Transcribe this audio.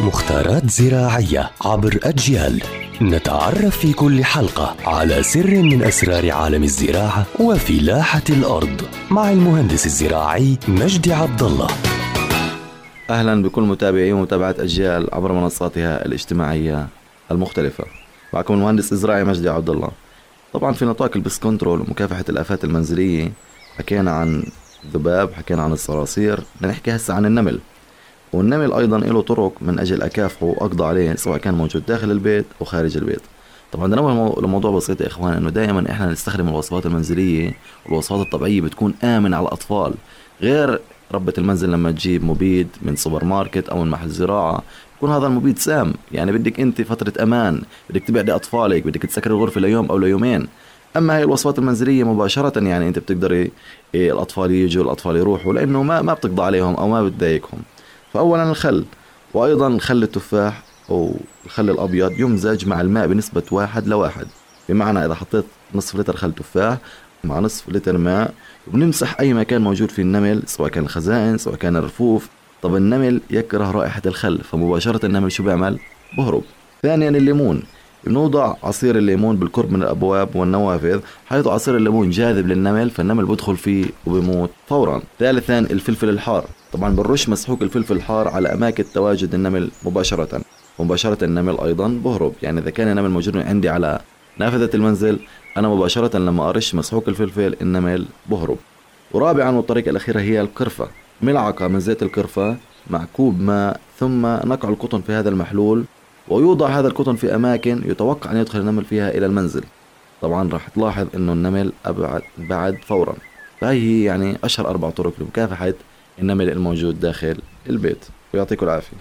مختارات زراعية عبر أجيال. نتعرف في كل حلقة على سر من أسرار عالم الزراعة وفلاحة الأرض مع المهندس الزراعي مجدي عبد الله أهلا بكل متابعي ومتابعة أجيال عبر منصاتها الاجتماعية المختلفة. معكم المهندس الزراعي مجدي عبد الله طبعا في نطاق البس كنترول ومكافحة الآفات المنزلية حكينا عن الذباب حكينا عن الصراصير بدنا نحكي هسه عن النمل. والنمل أيضا له طرق من أجل أكافحه وأقضى عليه سواء كان موجود داخل البيت أو خارج البيت. طبعا نروح لموضوع بسيط يا إخوان إنه دائما إحنا نستخدم الوصفات المنزلية والوصفات الطبيعية بتكون آمنة على الأطفال. غير ربة المنزل لما تجيب مبيد من سوبر ماركت أو من محل زراعة يكون هذا المبيد سام. يعني بدك أنت فترة أمان بدك تبعدي أطفالك بدك تسكر الغرفة ليوم أو ليومين. أما هي الوصفات المنزلية مباشرة يعني أنت بتقدري إيه الأطفال يجوا الأطفال يروحوا لأنه ما ما بتقضى عليهم أو ما بتضايقهم. فأولا الخل وأيضا خل التفاح أو الخل الأبيض يمزج مع الماء بنسبة واحد لواحد. بمعنى إذا حطيت نصف لتر خل تفاح مع نصف لتر ماء وبنمسح أي مكان موجود فيه النمل سواء كان الخزائن سواء كان الرفوف. طب النمل يكره رائحة الخل فمباشرة النمل شو بيعمل؟ بهرب. ثانيا الليمون بنوضع عصير الليمون بالقرب من الأبواب والنوافذ حيث عصير الليمون جاذب للنمل فالنمل بدخل فيه وبيموت فورا. ثالثا الفلفل الحار. طبعا بنرش مسحوق الفلفل الحار على أماكن تواجد النمل مباشرة. ومباشرة النمل أيضا بهرب يعني إذا كان النمل موجود عندي على نافذة المنزل أنا مباشرة لما أرش مسحوق الفلفل النمل بهرب ورابعا والطريقة الأخيرة هي القرفة. ملعقة من زيت القرفة مع كوب ماء ثم نقع القطن في هذا المحلول. ويوضع هذا القطن في أماكن يتوقع أن يدخل النمل فيها إلى المنزل. طبعا راح تلاحظ أنه النمل أبعد بعد فورا. فهي هي يعني أشهر أربع طرق لمكافحة النمل الموجود داخل البيت. ويعطيكم العافية.